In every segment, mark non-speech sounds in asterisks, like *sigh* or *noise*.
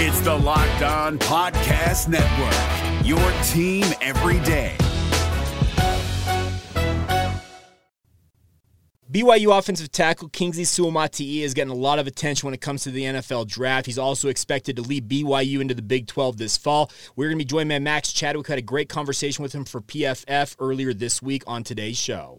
It's the Locked On Podcast Network, your team every day. BYU offensive tackle Kingsley Suamataia is getting a lot of attention when it comes to the NFL draft. He's also expected to lead BYU into the Big 12 this fall. We're going to be joined by Max Chadwick. We had a great conversation with him for PFF earlier this week on today's show.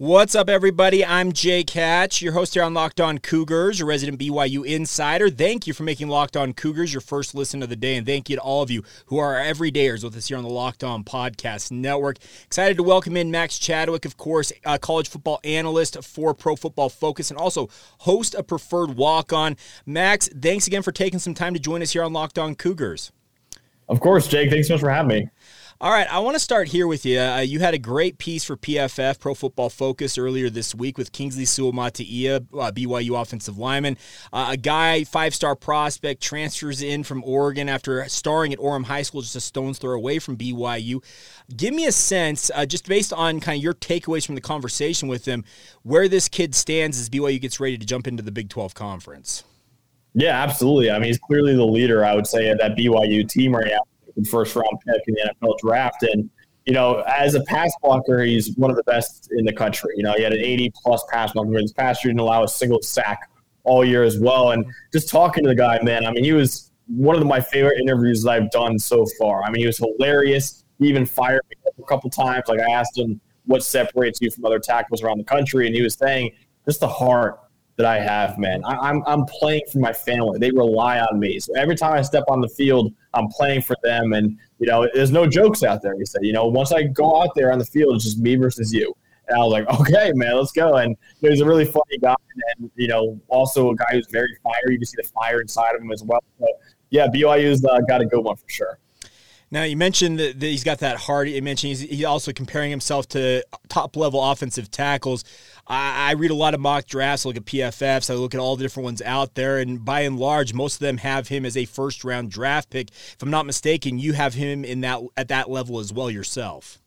What's up, everybody? I'm Jake Hatch, your host here on Locked On Cougars, your resident BYU insider. Thank you for making Locked On Cougars your first listen of the day, and thank you to all of you who are our everydayers with us here on the Locked On Podcast Network. Excited to welcome in Max Chadwick, of course, a college football analyst for Pro Football Focus, and also host of Preferred Walk On. Max, thanks again for taking some time to join us here on Locked On Cougars. Of course, Jake. Thanks so much for having me. All right, I want to start here with you. Uh, you had a great piece for PFF, Pro Football Focus, earlier this week with Kingsley Suamataia, uh, BYU offensive lineman. Uh, a guy, five star prospect, transfers in from Oregon after starring at Orem High School, just a stone's throw away from BYU. Give me a sense, uh, just based on kind of your takeaways from the conversation with him, where this kid stands as BYU gets ready to jump into the Big 12 Conference. Yeah, absolutely. I mean, he's clearly the leader, I would say, of that BYU team right now first round pick in the NFL draft. And, you know, as a pass blocker, he's one of the best in the country. You know, he had an 80 plus pass blocker. This past year didn't allow a single sack all year as well. And just talking to the guy, man, I mean, he was one of the, my favorite interviews that I've done so far. I mean, he was hilarious. He even fired me a couple times. Like I asked him, what separates you from other tackles around the country? And he was saying, just the heart that I have, man. I, am I'm, I'm playing for my family. They rely on me. So every time I step on the field, I'm playing for them. And you know, there's no jokes out there. He said, you know, once I go out there on the field, it's just me versus you. And I was like, *laughs* okay, man, let's go. And he's a really funny guy, and you know, also a guy who's very fiery. You can see the fire inside of him as well. So yeah, BYU's uh, got a good one for sure. Now you mentioned that, he's got that heart. You mentioned he's, he's also comparing himself to top level offensive tackles. I, I, read a lot of mock drafts, I look at PFFs, I look at all the different ones out there, and by and large, most of them have him as a first round draft pick. If I'm not mistaken, you have him in that at that level as well yourself.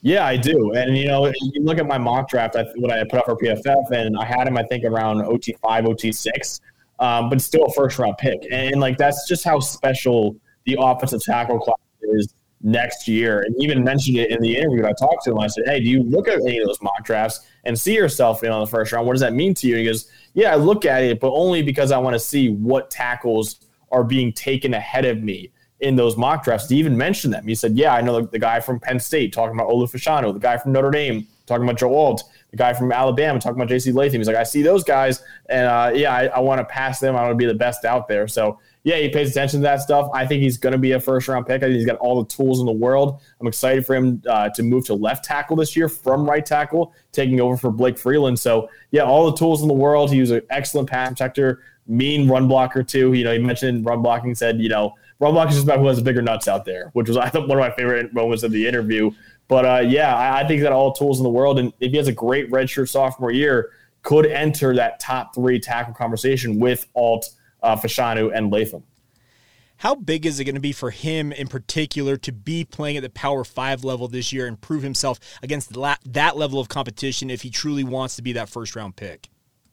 Yeah, I do. And you know, you look at my mock draft, I, what I put up for PFF, and I had him, I think, around OT five, OT six, um, but still a first round pick. And like that's just how special the offensive tackle class is next year. And even mentioned it in the interview that I talked to him. I said, Hey, do you look at any of those mock drafts and see yourself in on the first round? What does that mean to you? And he goes, Yeah, I look at it, but only because I want to see what tackles are being taken ahead of me in those mock drafts. He even mentioned them. He said, Yeah, I know the, the guy from Penn State talking about Olu Fashanu, the guy from Notre Dame talking about Joe Alt, the guy from Alabama talking about JC Latham. He's like, I see those guys, and uh, yeah, I, I want to pass them. I want to be the best out there. So yeah, he pays attention to that stuff. I think he's going to be a first round pick. I think he's got all the tools in the world. I'm excited for him uh, to move to left tackle this year from right tackle, taking over for Blake Freeland. So, yeah, all the tools in the world. He was an excellent pass protector, mean run blocker, too. You know, he mentioned run blocking, said, you know, run blocking is just about who has the bigger nuts out there, which was, *laughs* I thought, one of my favorite moments of the interview. But uh, yeah, I, I think he's got all the tools in the world. And if he has a great redshirt sophomore year, could enter that top three tackle conversation with Alt, uh, Fashanu, and Latham. How big is it going to be for him in particular to be playing at the Power Five level this year and prove himself against that level of competition if he truly wants to be that first round pick?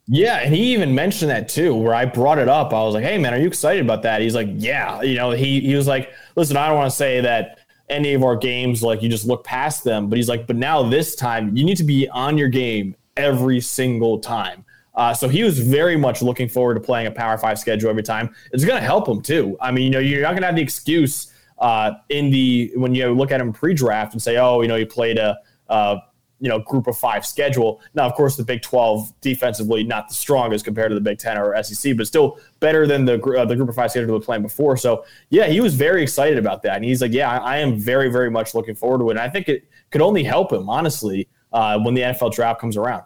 Yeah, and he even mentioned that too, where I brought it up. I was like, "Hey, man, are you excited about that?" He's like, "Yeah." You know, he he was like, "Listen, I don't want to say that any of our games like you just look past them, but he's like, but now this time you need to be on your game every single time." Uh, so he was very much looking forward to playing a Power Five schedule every time. It's going to help him too. I mean, you know, you're not going to have the excuse uh, in the when you look at him pre-draft and say, oh, you know, he played a uh, you know group of five schedule. Now, of course, the Big Twelve defensively not the strongest compared to the Big Ten or SEC, but still better than the uh, the group of five schedule he was playing before. So yeah, he was very excited about that, and he's like, yeah, I, I am very very much looking forward to it. And I think it could only help him honestly uh, when the NFL draft comes around.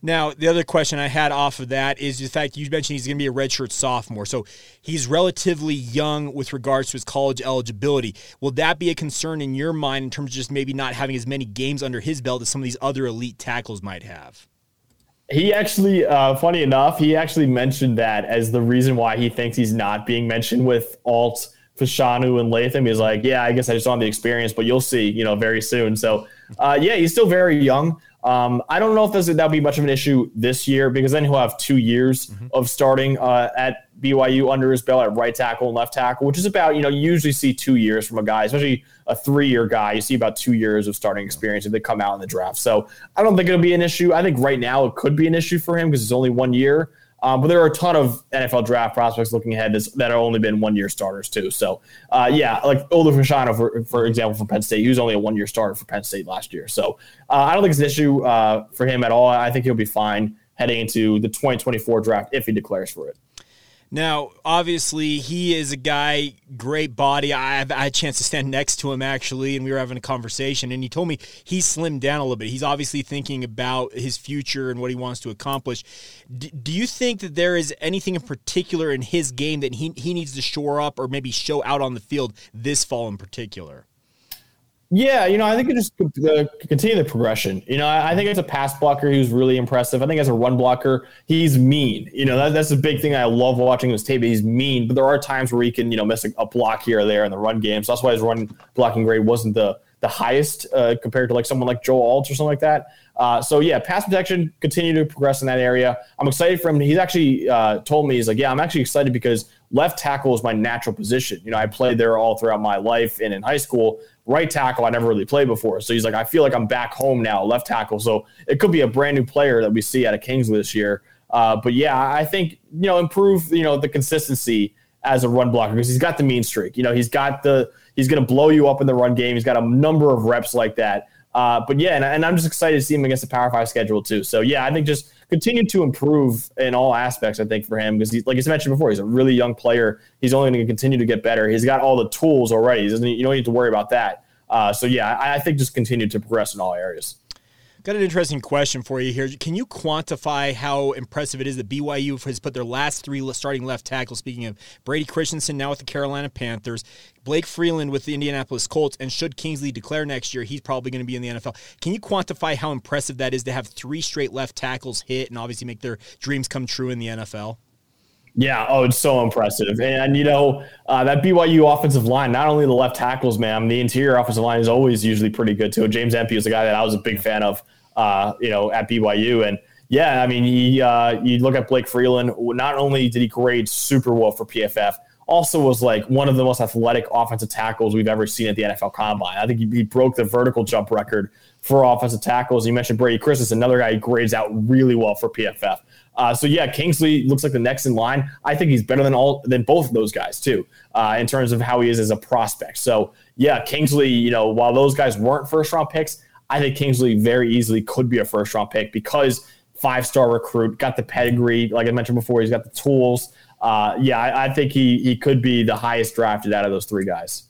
Now, the other question I had off of that is the fact you mentioned he's going to be a redshirt sophomore. So he's relatively young with regards to his college eligibility. Will that be a concern in your mind in terms of just maybe not having as many games under his belt as some of these other elite tackles might have? He actually, uh, funny enough, he actually mentioned that as the reason why he thinks he's not being mentioned with Alt, Fashanu, and Latham. He's like, yeah, I guess I just don't have the experience, but you'll see, you know, very soon. So, uh, yeah, he's still very young. Um, I don't know if that'll be much of an issue this year because then he'll have two years mm-hmm. of starting uh, at BYU under his belt at right tackle and left tackle, which is about, you know, you usually see two years from a guy, especially a three year guy. You see about two years of starting experience if they come out in the draft. So I don't think it'll be an issue. I think right now it could be an issue for him because it's only one year. Um, but there are a ton of NFL draft prospects looking ahead that have only been one year starters too. So uh, yeah, like Olu Fashanu, for, for example, from Penn State, he was only a one year starter for Penn State last year. So uh, I don't think it's an issue uh, for him at all. I think he'll be fine heading into the 2024 draft if he declares for it. Now, obviously, he is a guy, great body. I, had a chance to stand next to him actually, and we were having a conversation. And he told me he's slimmed down a little bit. He's obviously thinking about his future and what he wants to accomplish. D- do you think that there is anything in particular in his game that he, he needs to shore up or maybe show out on the field this fall in particular? Yeah, you know, I think it just the, continue the progression. You know, I, I, think as a pass blocker, he was really impressive. I think as a run blocker, he's mean. You know, that, that's a big thing I love watching his tape. He's mean, but there are times where he can, you know, miss a, a block here or there in the run game. So that's why his run blocking grade wasn't the the highest uh, compared to like someone like Joe Alt or something like that. Uh, so yeah, pass protection continue to progress in that area. I'm excited for him. He's actually uh, told me he's like, yeah, I'm actually excited because left tackle is my natural position. You know, I played there all throughout my life and in high school. Right tackle, I never really played before. So he's like, I feel like I'm back home now, left tackle. So it could be a brand new player that we see out of Kingsley this year. Uh, but yeah, I think you know improve you know the consistency as a run blocker because he's got the mean streak. You know, he's got the he's going to blow you up in the run game. He's got a number of reps like that. Uh, but yeah, and, and, I'm just excited to see him against the Power Five schedule too. So yeah, I think just continue to improve in all aspects. I think for him because like I mentioned before, he's a really young player. He's only going to continue to get better. He's got all the tools already. He you don't need to worry about that. Uh, so yeah, I, I think just continue to progress in all areas. Got an interesting question for you here. Can you quantify how impressive it is that BYU has put their last three starting left tackles? Speaking of Brady Christensen now with the Carolina Panthers, Blake Freeland with the Indianapolis Colts, and should Kingsley declare next year, he's probably going to be in the NFL. Can you quantify how impressive that is to have three straight left tackles hit and obviously make their dreams come true in the NFL? Yeah, oh, it's so impressive. And, you know, uh, that BYU offensive line, not only the left tackles, man, the interior offensive line is always usually pretty good, too. James Empey is a guy that I was a big fan of, uh, you know, at BYU. And, yeah, I mean, he, uh, you look at Blake Freeland, not only did he grade super well for PFF, also was like one of the most athletic offensive tackles we've ever seen at the NFL Combine. I think he, he broke the vertical jump record for offensive tackles. You mentioned Brady Christensen, another guy who grades out really well for PFF. Uh, so yeah, Kingsley looks like the next in line. I think he's better than all than both of those guys too, uh, in terms of how he is as a prospect. So yeah, Kingsley, you know, while those guys weren't first round picks, I think Kingsley very easily could be a first round pick because five star recruit, got the pedigree, like I mentioned before, he's got the tools. Uh, yeah, I, I think he he could be the highest drafted out of those three guys.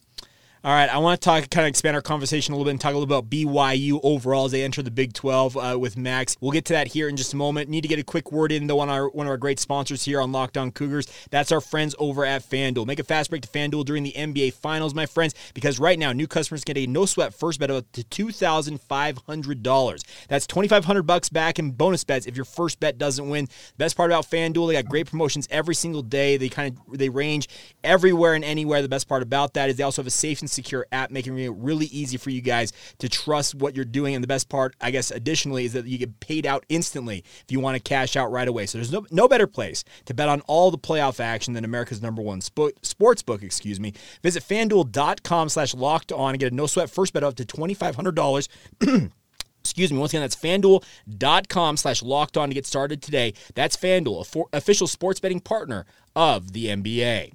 All right, I want to talk, kind of expand our conversation a little bit and talk a little about BYU overall as they enter the Big 12 uh, with Max. We'll get to that here in just a moment. Need to get a quick word in though on our one of our great sponsors here on Locked On Cougars. That's our friends over at FanDuel. Make a fast break to FanDuel during the NBA Finals, my friends, because right now new customers get a no sweat first bet of up to two thousand five hundred dollars. That's twenty five hundred bucks back in bonus bets if your first bet doesn't win. The best part about FanDuel, they got great promotions every single day. They kind of they range everywhere and anywhere. The best part about that is they also have a safe and and secure app, making it really easy for you guys to trust what you're doing. And the best part, I guess, additionally, is that you get paid out instantly if you want to cash out right away. So there's no, no better place to bet on all the playoff action than America's number one sports book, excuse me. Visit fanduel.com slash locked on and get a no sweat first bet up to $2,500. *clears throat* Excuse me. Once again, that's fanduel.com slash locked on to get started today. That's Fanduel, official sports betting partner of the NBA.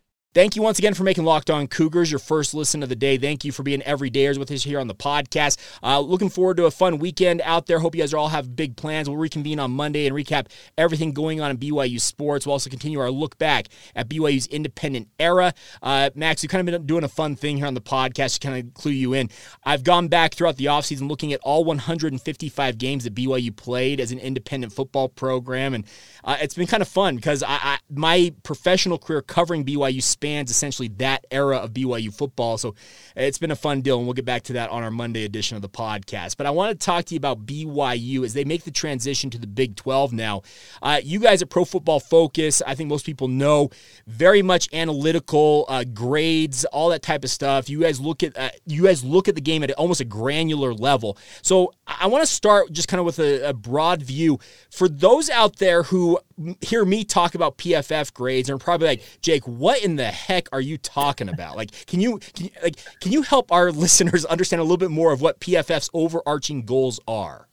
Thank you once again for making Locked On Cougars your first listen of the day. Thank you for being everydayers with us here on the podcast. Uh, looking forward to a fun weekend out there. Hope you guys all have big plans. We'll reconvene on Monday and recap everything going on in BYU sports. We'll also continue our look back at BYU's independent era. Uh, Max, you've kind of been doing a fun thing here on the podcast to kind of clue you in. I've gone back throughout the offseason looking at all 155 games that BYU played as an independent football program, and uh, it's been kind of fun because I, I, my professional career covering BYU spans essentially that era of BYU football. So it's been a fun deal, and we'll get back to that on our Monday edition of the podcast. But I want to talk to you about BYU as they make the transition to the Big 12 now. Uh, you guys at Pro Football Focus, I think most people know, very much analytical, uh, grades, all that type of stuff. You guys look at uh, you guys look at the game at almost a granular level. So I want to start just kind of with a, a broad view for those out there who hear me talk about PFF grades and probably like, Jake, what in the heck are you talking about? Like, can you, can you like can you help our *laughs* listeners understand a little bit more of what PFF's overarching goals are?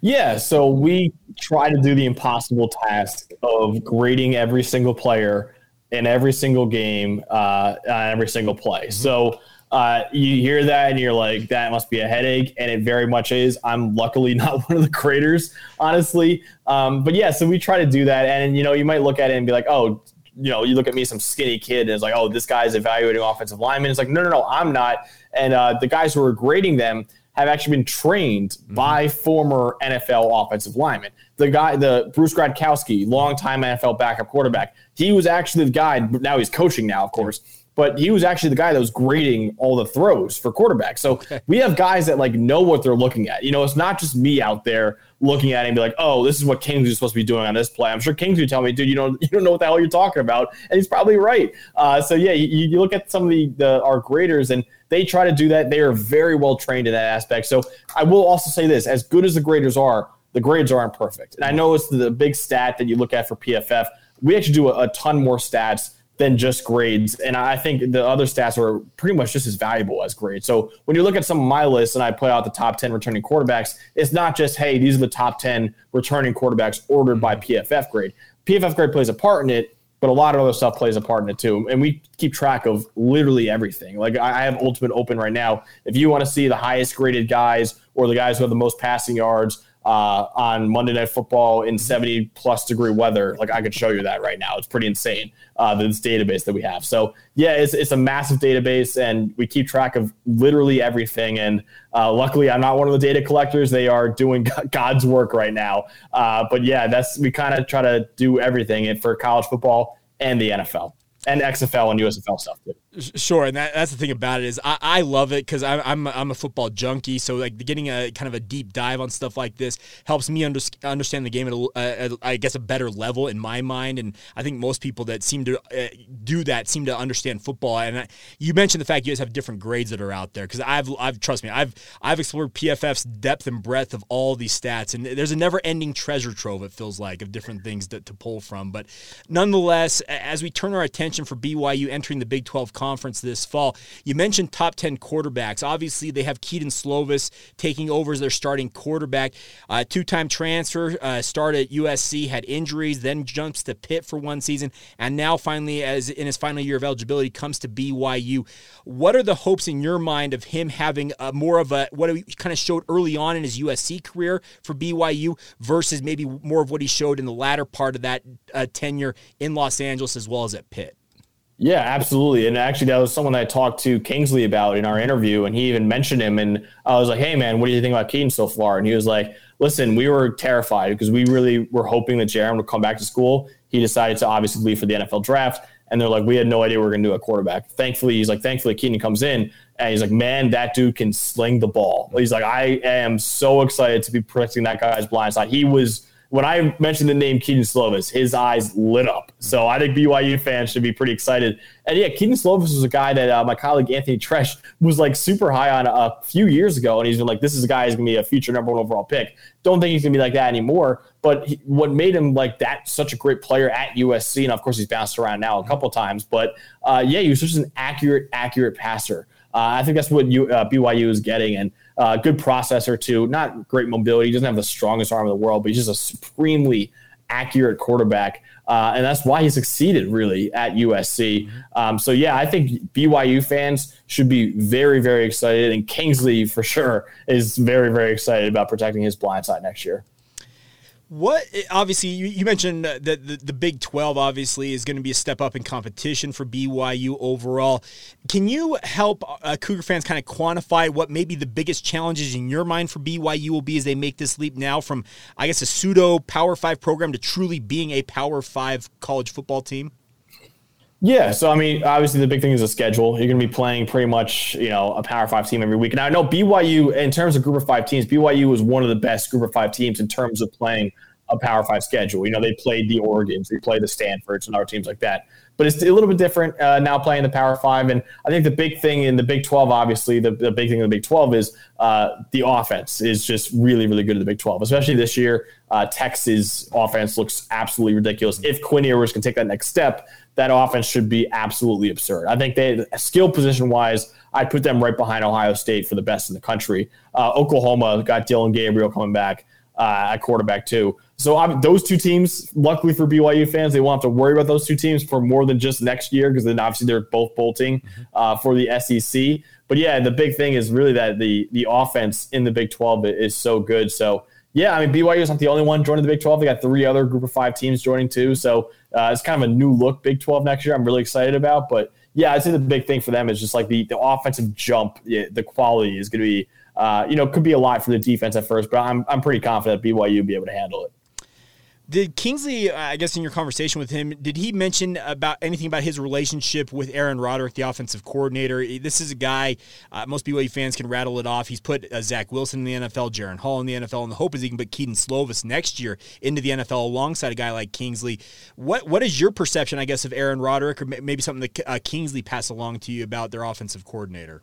Yeah, so we try to do the impossible task of grading every single player in every single game, uh, on every single play. Mm-hmm. So uh, you hear that and you're like, that must be a headache, and it very much is. I'm luckily *laughs* not one of the creators, honestly. Um, but yeah, so we try to do that, and you know, you might look at it and be like, oh, you know, you look at me, some skinny kid, and it's like, oh, this guy's evaluating offensive linemen. It's like, no, no, no, I'm not. And uh, the guys who are grading them have actually been trained mm-hmm. by former NFL offensive linemen. The guy, the Bruce Gradkowski, longtime NFL backup quarterback, he was actually the guy. Now he's coaching now, of course but he was actually the guy that was grading all the throws for quarterbacks. So we have guys that like know what they're looking at. You know, it's not just me out there looking at it and be like, oh, this is what is supposed to be doing on this play. I'm sure Kingsley would tell me, dude, you don't *laughs* you don't know what the hell you're talking about, and he's probably right. Uh, so yeah, you, you, look at some of the, the our graders and they try to do that. They are very well trained in that aspect. So I will also say this: as good as the graders are, the grades aren't perfect. And I know it's the big stat that you look at for PFF. We actually do a, a ton more stats than just grades. And I think the other stats are pretty much just as valuable as grades. So when you look at some of my lists and I put out the top 10 returning quarterbacks, it's not just, hey, these are the top 10 returning quarterbacks ordered by PFF grade. PFF grade plays a part in it, but a lot of other stuff plays a part in it too. And we keep track of literally everything. Like I have Ultimate open right now. If you want to see the highest graded guys or the guys who have the most passing yards, uh, on Monday Night Football in 70 plus degree weather. Like I could show you that right now. It's pretty insane. Uh, this database that we have. So yeah, it's, it's a massive database, and we keep track of literally everything. And uh, luckily, I'm not one of the data collectors. They are doing *laughs* God's work right now. Uh, but yeah, that's we kind of try to do everything for college football and the NFL and XFL and USFL stuff too. Sure, and that, that's the thing about it is I, I love it because I'm I'm a, football junkie. So like getting a kind of a deep dive on stuff like this helps me under, understand the game at, a, a, I guess a better level in my mind. And I think most people that seem to uh, do that seem to understand football. And I, you mentioned the fact you guys have different grades that are out there because I've I've trust me I've I've explored PFF's depth and breadth of all these stats, and there's a never ending treasure trove it feels like of different things to, to pull from. But nonetheless, as we turn our attention for BYU entering the Big 12 conference this fall. You mentioned top 10 quarterbacks. Obviously, they have Kedon Slovis taking over as their starting quarterback. Uh, Two time transfer, uh, started at USC, had injuries, then jumps to Pitt for one season, and now finally, as in his final year of eligibility, comes to BYU. What are the hopes in your mind of him having a, more of a what he kind of showed early on in his USC career for BYU versus maybe more of what he showed in the latter part of that uh, tenure in Los Angeles as well as at Pitt? Yeah, absolutely. And actually, that was someone I talked to Kingsley about in our interview, and he even mentioned him. And I was like, "Hey, man, what do you think about Kedon so far?" And he was like, "Listen, we were terrified because we really were hoping that Jaren would come back to school. He decided to obviously leave for the NFL draft, and they're like, we had no idea we were going to do a quarterback. Thankfully, he's like, thankfully, Kedon comes in, and he's like, man, that dude can sling the ball. He's like, I am so excited to be protecting that guy's blind side. He was when I mentioned the name Kedon Slovis, his eyes lit up. So I think BYU fans should be pretty excited. And yeah, Kedon Slovis was a guy that uh, my colleague Anthony Treash was like super high on a few years ago, and he's been like, "This is a guy who's gonna be a future number one overall pick." Don't think he's gonna be like that anymore. But he, what made him like that, such a great player at USC, and of course he's bounced around now a couple times. But uh, yeah, he was just an accurate, accurate passer. Uh, I think that's what you, uh, BYU is getting, and uh, good processor too. Not great mobility. He doesn't have the strongest arm in the world, but he's just a supremely accurate quarterback. Uh, and that's why he succeeded really at USC. Um, so yeah, I think BYU fans should be very, very excited, and Kingsley for sure is very, very excited about protecting his blind side next year. What obviously you, mentioned that the, the Big Twelve obviously is going to be a step up in competition for BYU overall. Can you help uh, Cougar fans kind of quantify what maybe the biggest challenges in your mind for BYU will be as they make this leap now from I guess a pseudo Power Five program to truly being a Power Five college football team? Yeah, so I mean, obviously the big thing is the schedule. You're going to be playing pretty much, you know, a Power Five team every week. And I know BYU, in terms of Group of Five teams, BYU was one of the best Group of Five teams in terms of playing a Power Five schedule. You know, they played the Oregon's, they played the Stanfords, and other teams like that. But it's a little bit different uh, now playing the Power Five. And I think the big thing in the Big 12, obviously, the, the big thing in the Big 12 is uh, the offense is just really, really good in the Big 12, especially this year. Uh, Texas offense looks absolutely ridiculous. If Quinn Ewers can take that next step, that offense should be absolutely absurd. I think they, skill position wise, I put them right behind Ohio State for the best in the country. Uh, Oklahoma got Dillon Gabriel coming back uh, at quarterback too. So those two teams, luckily for BYU fans, they won't have to worry about those two teams for more than just next year because then obviously they're both bolting mm-hmm. uh, for the SEC. But yeah, the big thing is really that the the offense in the Big 12 is so good. So yeah, I mean BYU is not the only one joining the Big 12. They got three other Group of Five teams joining too. So uh, it's kind of a new look Big 12 next year. I'm really excited about. But yeah, I'd say the big thing for them is just like the the offensive jump. Yeah, the quality is going to be, uh, you know, could be a lot for the defense at first, but I'm I'm pretty confident BYU will be able to handle it. Did Kingsley, uh, I guess, in your conversation with him, did he mention about anything about his relationship with Aaron Roderick, the offensive coordinator? This is a guy uh, most BYU fans can rattle it off. He's put uh, Zach Wilson in the NFL, Jaren Hall in the NFL, and the hope is he can put Kedon Slovis next year into the NFL alongside a guy like Kingsley. What What is your perception, I guess, of Aaron Roderick, or maybe something that uh, Kingsley passed along to you about their offensive coordinator?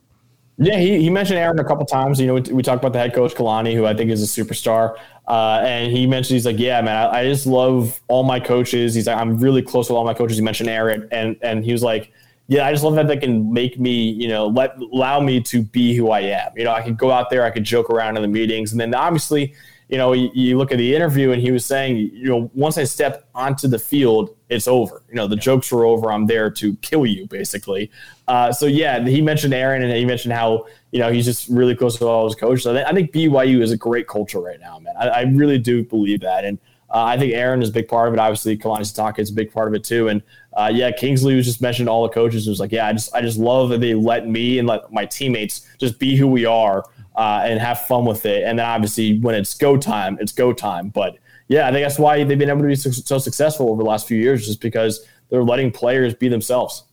Yeah, he, he mentioned Aaron a couple times. You know, we, we talked about the head coach Kalani, who I think is a superstar. Uh, and he mentioned he's like, yeah, man, I, I, just love all my coaches. He's like, I'm really close with all my coaches. He mentioned Aaron, and and he was like, yeah, I just love that they can make me, you know, let allow me to be who I am. You know, I could go out there, I could joke around in the meetings, and then obviously you know, you, you, look at the interview and he was saying, you know, once I step onto the field, it's over. You know, the jokes were over. I'm there to kill you, basically. Uh, so yeah, he mentioned Aaron and he mentioned how you know he's just really close to all his coaches. So I think BYU is a great culture right now, man. I, I really do believe that, and uh, I think Aaron is a big part of it. Obviously, Kalani Sitake is a big part of it too. And uh, yeah, Kingsley was just mentioned all the coaches. It was like, yeah, I just I just love that they let me and let my teammates just be who we are uh, and have fun with it. And then obviously when it's go time, it's go time. But yeah, I think that's why they've been able to be so, successful over the last few years, just because they're letting players be themselves.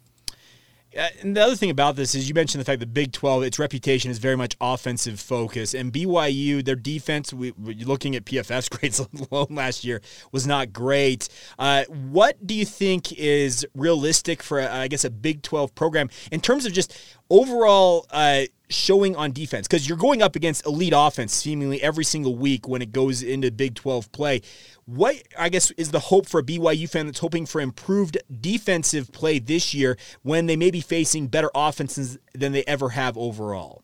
Uh, and the other thing about this is you mentioned the fact that Big 12, its reputation is very much offensive focus. And BYU, their defense, we, looking at PFF's *laughs* grades alone last year, was not great. Uh, what do you think is realistic for, I guess, a Big 12 program in terms of just overall uh, showing on defense because you're going up against elite offense seemingly every single week when it goes into Big 12 play. What I guess is the hope for a BYU fan that's hoping for improved defensive play this year when they may be facing better offenses than they ever have overall?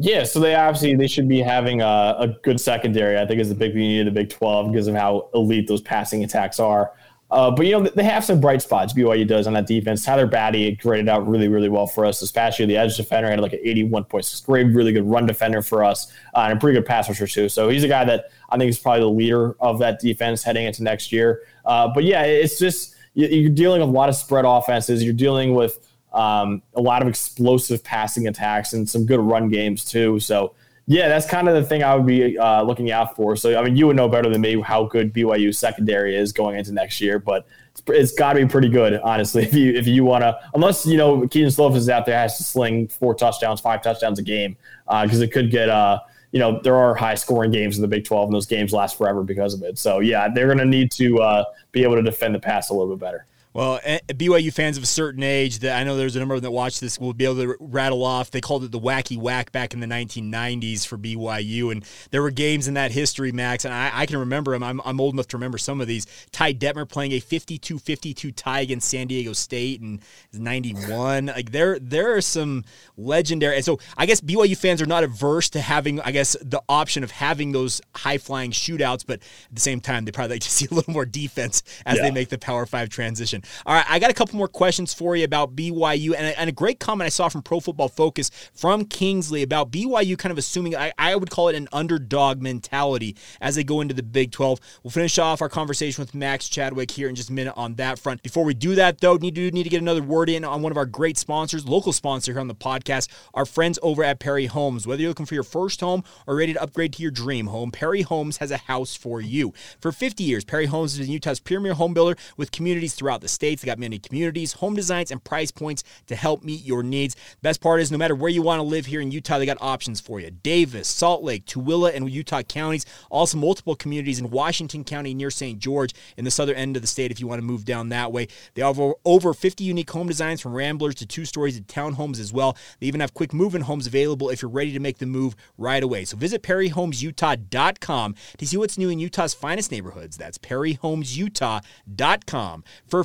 Yeah, so they obviously they should be having a, a good secondary. I think is the big thing you need the Big 12 because of how elite those passing attacks are. Uh, but you know they have some bright spots. BYU does on that defense. Tyler Batty graded out really, really well for us this past year. The edge defender had like an 81.6 grade, really good run defender for us, uh, and a pretty good pass rusher too. So he's a guy that I think is probably the leader of that defense heading into next year. Uh, but yeah, it's just you're dealing with a lot of spread offenses. You're dealing with um, a lot of explosive passing attacks and some good run games too. So yeah, that's kind of the thing I would be uh, looking out for. So, I mean, you would know better than me how good BYU secondary is going into next year, but it's, it's got to be pretty good, honestly. *laughs* If you if you want to, unless you know Kedon Slovis is out there has to sling four touchdowns, five touchdowns a game, because uh, it could get uh you know, there are high scoring games in the Big 12, and those games last forever because of it. So, yeah, they're going to need to uh, be able to defend the pass a little bit better. Well, eh, BYU fans of a certain age that I know there's a number of them that watch this will be able to rattle off. They called it the wacky WAC back in the 1990s for BYU, and there were games in that history, Max, and I, I can remember them. I'm, I'm, old enough to remember some of these. Ty Detmer playing a 52-52 tie against San Diego State in 91. Like there, there are some legendary. And so I guess BYU fans are not averse to having, I guess, the option of having those high flying shootouts, but at the same time, they probably like to *laughs* see a little more defense as yeah. they make the Power Five transition. All right, I got a couple more questions for you about BYU, and a, and a great comment I saw from Pro Football Focus from Kingsley about BYU kind of assuming, I, I would call it an underdog mentality as they go into the Big 12. We'll finish off our conversation with Max Chadwick here in just a minute on that front. Before we do that, though, need to need to get another word in on one of our great sponsors, local sponsor here on the podcast, our friends over at Perry Homes. Whether you're looking for your first home or ready to upgrade to your dream home, Perry Homes has a house for you. For 50 years, Perry Homes been Utah's premier home builder with communities throughout the states. They got many communities, home designs, and price points to help meet your needs. Best part is, no matter where you want to live here in Utah, they got options for you. Davis, Salt Lake, Tooele, and Utah counties. Also, multiple communities in Washington County near St. George in the southern end of the state if you want to move down that way. They have over 50 unique home designs from ramblers to two stories to townhomes as well. They even have quick move in homes available if you're ready to make the move right away. So visit PerryHomesUtah.com to see what's new in Utah's finest neighborhoods. That's PerryHomesUtah.com. For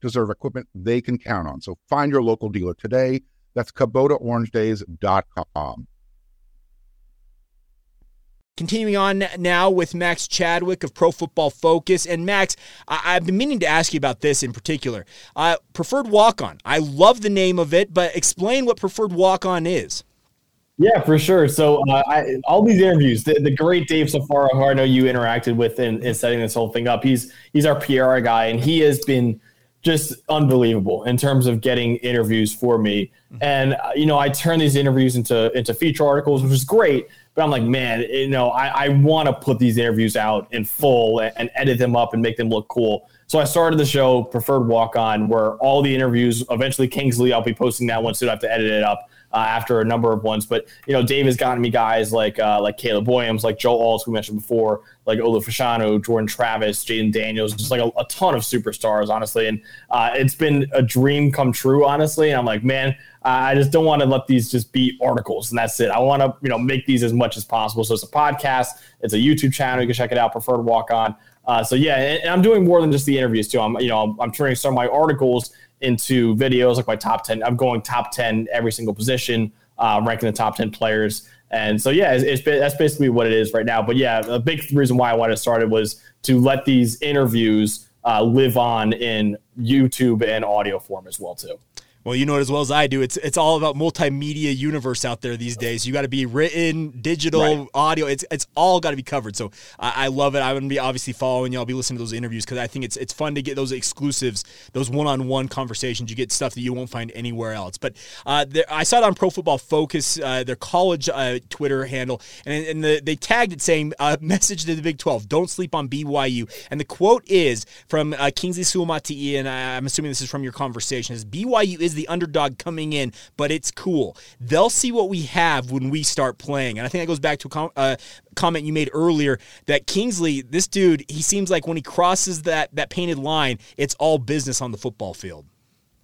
deserve equipment they can count on. So find your local dealer today. That's KubotaOrangeDays.com. Continuing on now with Max Chadwick of Pro Football Focus. And Max, I- have been meaning to ask you about this in particular. Uh, preferred walk on. I love the name of it, but explain what preferred walk on is. Yeah, for sure. So uh, I, all these interviews, the, the great Dave Safaro, who I know you interacted with in, in setting this whole thing up, he's he's our PR guy, and he has been just unbelievable in terms of getting interviews for me. Mm-hmm. And uh, you know, I turn these interviews into into feature articles, which is great. But I'm like, man, you know, I, I want to put these interviews out in full and, and, edit them up and make them look cool. So I started the show, Preferred Walk On, where all the interviews, eventually Kingsley, I'll be posting that one soon. I have to edit it up uh, after a number of ones. But you know, Dave has gotten me guys like uh, like Caleb Williams, like Joe Alt, who we mentioned before, like Olu Fashanu, Jordan Travis, Jayden Daniels, just like a, a, ton of superstars, honestly. And uh, it's been a dream come true, honestly. And I'm like, man, I just don't want to let these just be articles and that's it. I want to, you know, make these as much as possible. So it's a podcast, it's a YouTube channel. You can check it out. Preferred Walk On. Uh, so yeah, and, and, I'm doing more than just the interviews too. I'm, you know, I'm, I'm turning some of my articles into videos, like my top ten. I'm going top ten every single position, uh, ranking the top ten players. And so yeah, it's, it's, that's basically what it is right now. But yeah, a big reason why I wanted to start it was to let these interviews uh, live on in YouTube and audio form as well too. Well, you know it as well as I do. It's it's all about multimedia universe out there these days. You got to be written, digital, right. audio. It's it's all got to be covered. So I, I, love it. I'm gonna be obviously following you. I'll be listening to those interviews because I think it's it's fun to get those exclusives, those one-on-one conversations. You get stuff that you won't find anywhere else. But uh, there, I saw it on Pro Football Focus, uh, their college uh, Twitter handle, and and the, they tagged it saying, uh, *laughs* "Message to the Big 12: Don't sleep on BYU." And the quote is from uh, Kingsley Suamataia, and I, I'm assuming this is from your conversation. Is BYU is the underdog coming in, but it's cool. They'll see what we have when we start playing. And I think that goes back to a com- uh, comment you made earlier that Kingsley, this dude, he seems like when he crosses that that painted line, it's all business on the football field.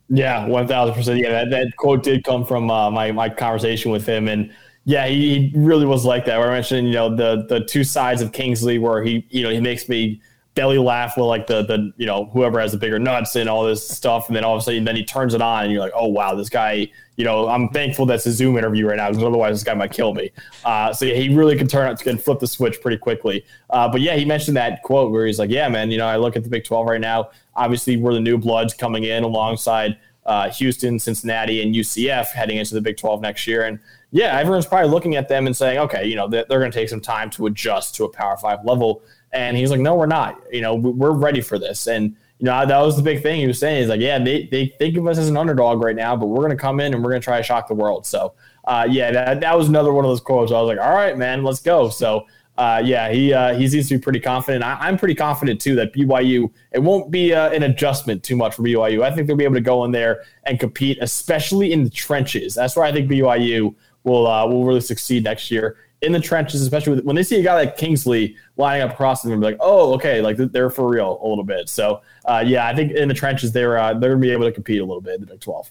Yeah, one thousand percent. Yeah, that, that quote did come from uh, my my conversation with him, and yeah, he, he really was like that. Where I mentioned, you know, the the two sides of Kingsley, where he, you know, he makes me belly laugh with like the the you know whoever has the bigger nuts and all this stuff, and then all of a sudden then he turns it on and you're like, oh wow, this guy. You know, I'm thankful that's a Zoom interview right now because otherwise this guy might kill me. Uh, so he really can turn can flip the switch pretty quickly. Uh, but yeah, he mentioned that quote where he's like, yeah, man, you know, I look at the Big 12 right now. Obviously, we're the new bloods coming in alongside uh, Houston, Cincinnati, and UCF heading into the Big 12 next year. And yeah, everyone's probably looking at them and saying, okay, you know, they're, they're going to take some time to adjust to a Power Five level. And he's like, no, we're not. You know, we're ready for this. And you know, that was the big thing he was saying. He's like, yeah, they, they think of us as an underdog right now, but we're going to come in and we're going to try to shock the world. So, uh, yeah, that, that was another one of those quotes. I was like, all right, man, let's go. So, uh, yeah, he uh, he seems to be pretty confident. I, am pretty confident too that BYU it won't be uh, an adjustment too much for BYU. I think they'll be able to go in there and compete, especially in the trenches. That's where I think BYU will uh, will really succeed next year in the trenches, especially when they see a guy like Kingsley lining up across them, like, oh, okay, like they're for real a little bit. So uh, yeah, I think in the trenches they're uh, they're gonna be able to compete a little bit in the Big Twelve.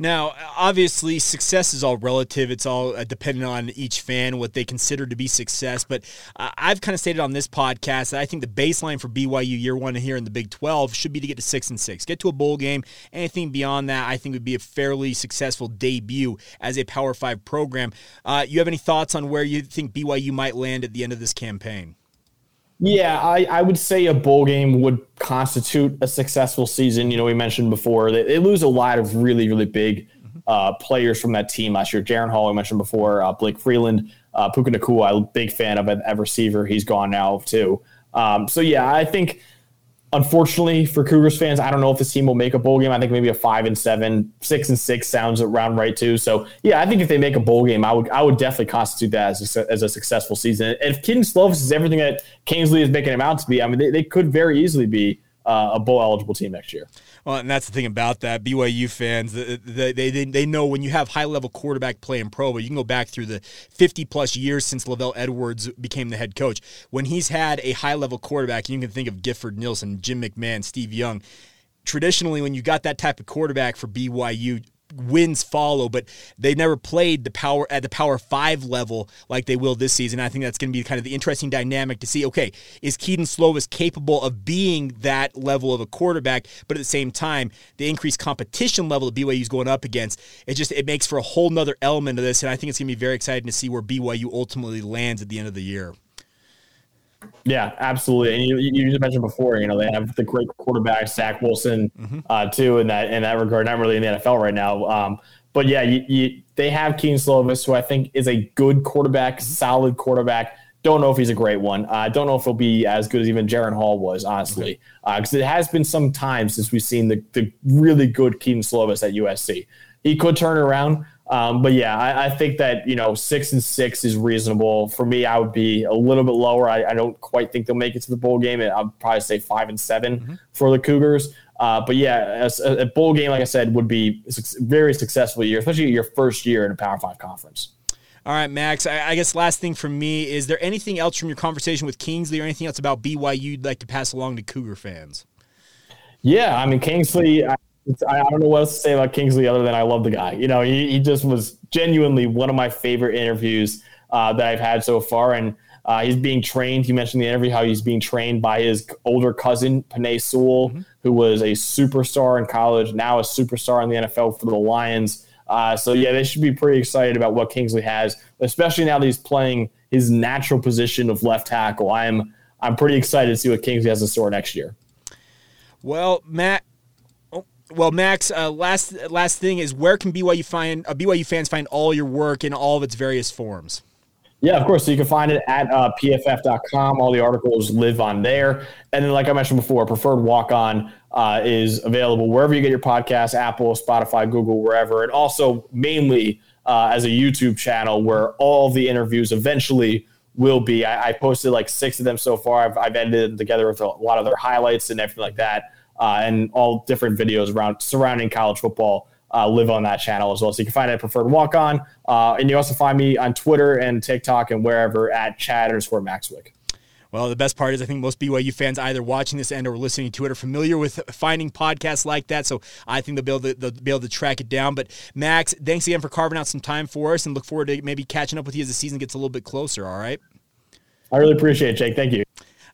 Now, obviously, success is all relative. It's all uh, dependent on each fan, what they consider to be success. But uh, I've kind of stated on this podcast that I think the baseline for BYU year one here in the Big 12 should be to get to six and six, get to a bowl game. Anything beyond that, I think would be a fairly successful debut as a Power Five program. Uh, you have any thoughts on where you think BYU might land at the end of this campaign? Yeah, I, I would say a bowl game would constitute a successful season. You know, we mentioned before that they lose a lot of really, really big uh, players from that team last year. Jaren Hall, I mentioned before, uh, Blake Freeland, uh, Puka Nacua, I'm a big fan of at receiver. He's gone now too. Um, so yeah, I think Unfortunately for Cougars fans, I don't know if this team will make a bowl game. I think maybe a five and seven, six and six sounds around right too. So yeah, I think if they make a bowl game, I would I would definitely constitute that as a, as a successful season. And if Kedon Slovis is everything that Kingsley is making him out to be, I mean they, they could very easily be uh, a bowl eligible team next year. Well, and that's the thing about that. BYU fans, they, they, they know when you have high level quarterback play in pro, but you can go back through the 50 plus years since LaVell Edwards became the head coach. When he's had a high level quarterback, you can think of Gifford Nielsen, Jim McMahon, Steve Young. Traditionally, when you got that type of quarterback for BYU, wins follow, but they never played the power at the power five level like they will this season. I think that's going to be kind of the interesting dynamic to see. Okay, is Kedon Slovis capable of being that level of a quarterback? But at the same time, the increased competition level that BYU is going up against, it just it makes for a whole nother element of this, and I think it's going to be very exciting to see where BYU ultimately lands at the end of the year. Yeah, absolutely. And you, you just mentioned before, you know, they have the great quarterback Zach Wilson mm-hmm. uh, too in that in that regard. Not really in the NFL right now, um, but yeah, you, you, they have Kedon Slovis, who I think is a good quarterback, mm-hmm. solid quarterback. Don't know if he's a great one. I uh, don't know if he'll be as good as even Jaren Hall was, honestly, because okay. uh, it has been some time since we've seen the, the really good Kedon Slovis at USC. He could turn around. Um, but yeah, I, I, think that you know six and six is reasonable for me. I would be a little bit lower. I, I don't quite think they'll make it to the bowl game. I'd probably say five and 7 mm-hmm. for the Cougars. Uh, but yeah, a, a, bowl game, like I said, would be a very successful year, especially your first year in a Power Five conference. All right, Max. I, I guess last thing from me is there anything else from your conversation with Kingsley or anything else about BYU you'd like to pass along to Cougar fans? Yeah, I mean Kingsley. I, I don't know what else to say about Kingsley other than I love the guy. You know, he, he just was genuinely one of my favorite interviews uh, that I've had so far. And uh, he's being trained. He mentioned in the interview how he's being trained by his older cousin, Penei Sewell, mm-hmm. who was a superstar in college, now a superstar in the NFL for the Lions. Uh, so, yeah, they should be pretty excited about what Kingsley has, especially now that he's playing his natural position of left tackle. I'm I'm pretty excited to see what Kingsley has in store next year. Well, Matt, well, Max, uh, last last thing is where can BYU find uh, BYU fans find all your work in all of its various forms? Yeah, of course. So you can find it at uh, pff.com. All the articles live on there. And then, like I mentioned before, Preferred Walk On uh, is available wherever you get your podcast Apple, Spotify, Google, wherever. And also, mainly uh, as a YouTube channel where all the interviews eventually will be. I, I, posted like six of them so far. I've, I've edited them together with a lot of their highlights and everything like that uh, and all different videos around surrounding college football uh, live on that channel as well. So you can find it at Preferred Walk On. Uh, and you also find me on Twitter and TikTok and wherever at Chad underscore Maxwick. Well, the best part is I think most BYU fans either watching this and or listening to it are familiar with finding podcasts like that. So I think they'll be able to, they'll be able to track it down. But Max, thanks again for carving out some time for us and look forward to maybe catching up with you as the season gets a little bit closer. All right. I really appreciate it, Jake. Thank you.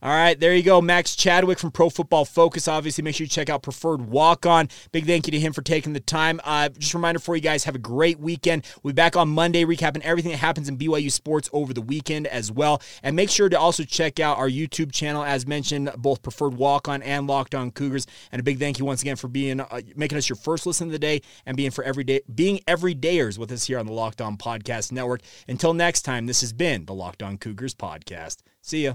All right, there you go. Max Chadwick from Pro Football Focus. Obviously, make sure you check out Preferred Walk On. Big thank you to him for taking the time. Uh, just a reminder for you guys have a great weekend. We'll be back on Monday recapping everything that happens in BYU sports over the weekend as well. And make sure to also check out our YouTube channel, as mentioned, both Preferred Walk On and Locked On Cougars. And a big thank you once again for being uh, making us your first listen of the day and being for everyday being everydayers with us here on the Locked On Podcast Network. Until next time, this has been the Locked On Cougars podcast. See ya.